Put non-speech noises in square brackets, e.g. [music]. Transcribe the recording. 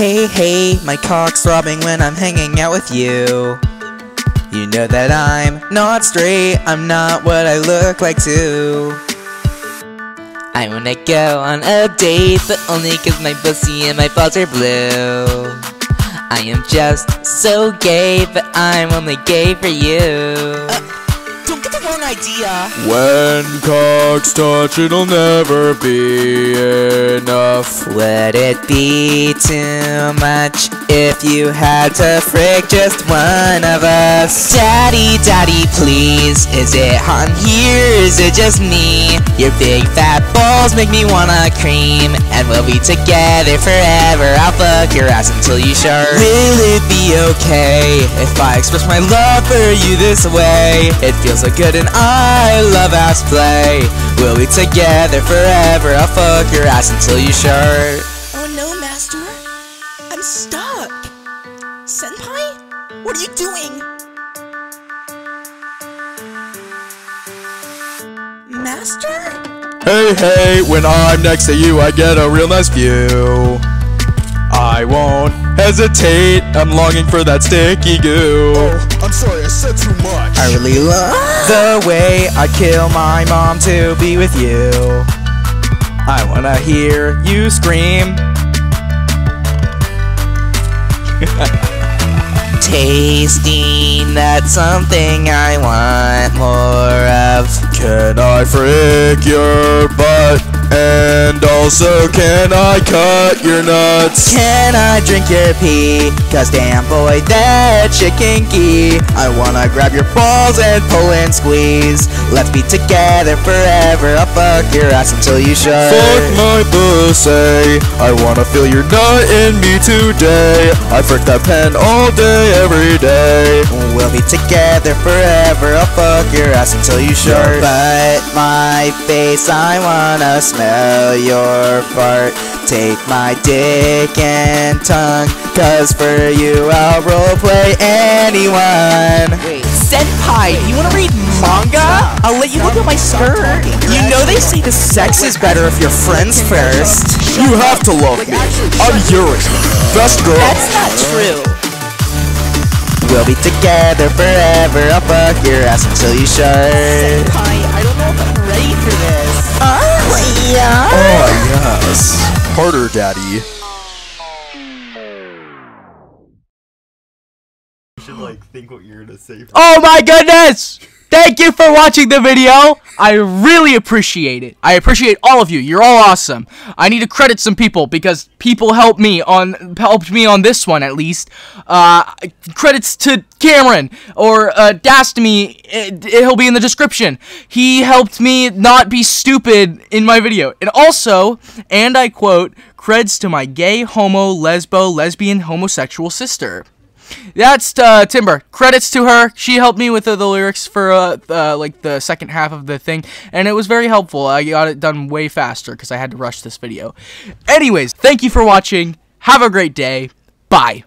Hey, hey, my cock's throbbing when I'm hanging out with you. You know that I'm not straight, I'm not what I look like too. I wanna go on a date, but only cause my pussy and my balls are blue. I am just so gay, but I'm only gay for you. Uh, don't get the wrong idea. When cocks touch, it'll never be enough. Would it be too much if you had to frick just one of us? Daddy, daddy, please. Is it hot in here? Is it just me? Your big fat balls make me wanna cream. And we'll be together forever. I'll fuck your ass until you shark. Will it be okay if I express my love for you this way? It feels so good and I love ass play. We'll be together forever. I'll fuck your ass until you shark. Oh no, Master! I'm stuck! Senpai? What are you doing? Master? Hey, hey, when I'm next to you, I get a real nice view. I won't hesitate, I'm longing for that sticky goo. Oh, I'm sorry, I said too much. I really love the way I kill my mom to be with you. I wanna hear you scream. [laughs] Tasting, that's something I want more of. Can I frick your butt? And also, can I cut your nuts? Can I drink your pee? Cause damn boy, that shit kinky. I wanna grab your balls and pull and squeeze. Let's be together forever. I'll fuck your ass until you shut. Fuck my pussy. I wanna feel your nut in me today. I frick that pen all day, every day. We'll be together forever. I'll fuck your ass until you short. But my face, I wanna smell your fart. Take my dick and tongue, cause for you I'll roleplay anyone. Wait. Senpai, do you wanna read manga? I'll let you look at my skirt. You know they say the sex is better if you're friends first. You have to love me. I'm Yuri, best girl. That's not true. We'll be together forever. I'll fuck your ass until you shut. Senpai, I don't know if I'm ready for this. Oh, yeah. Oh yes, harder, daddy. You should like think what you're gonna say. Oh my goodness! Thank you for watching the video. I really appreciate it. I appreciate all of you. You're all awesome. I need to credit some people because people helped me on helped me on this one at least. Uh, credits to Cameron or uh. It, he'll be in the description. He helped me not be stupid in my video. And also, and I quote, creds to my gay, homo, lesbo, lesbian, homosexual sister. That's uh, Timber. Credits to her. She helped me with the, the lyrics for uh, uh, like the second half of the thing, and it was very helpful. I got it done way faster because I had to rush this video. Anyways, thank you for watching. Have a great day. Bye.